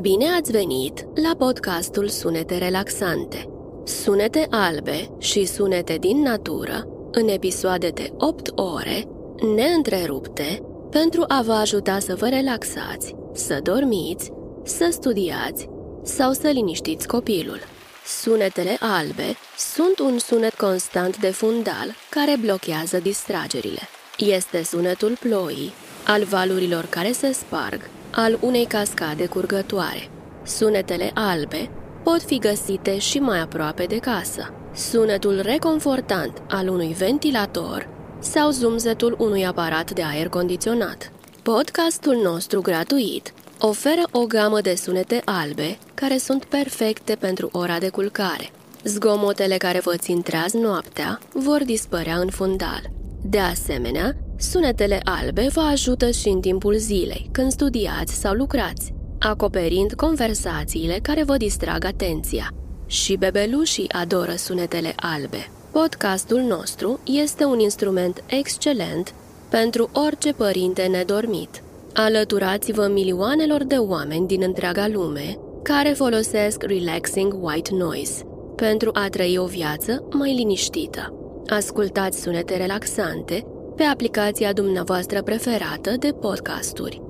Bine ați venit la podcastul Sunete Relaxante. Sunete albe și sunete din natură, în episoade de 8 ore, neîntrerupte, pentru a vă ajuta să vă relaxați, să dormiți, să studiați sau să liniștiți copilul. Sunetele albe sunt un sunet constant de fundal care blochează distragerile. Este sunetul ploii, al valurilor care se sparg, al unei cascade curgătoare. Sunetele albe pot fi găsite și mai aproape de casă. Sunetul reconfortant al unui ventilator sau zumzetul unui aparat de aer condiționat. Podcastul nostru gratuit oferă o gamă de sunete albe care sunt perfecte pentru ora de culcare. Zgomotele care vă țin treaz noaptea vor dispărea în fundal. De asemenea, sunetele albe vă ajută și în timpul zilei, când studiați sau lucrați, acoperind conversațiile care vă distrag atenția. Și bebelușii adoră sunetele albe. Podcastul nostru este un instrument excelent pentru orice părinte nedormit. Alăturați-vă milioanelor de oameni din întreaga lume care folosesc relaxing white noise pentru a trăi o viață mai liniștită. Ascultați sunete relaxante pe aplicația dumneavoastră preferată de podcasturi.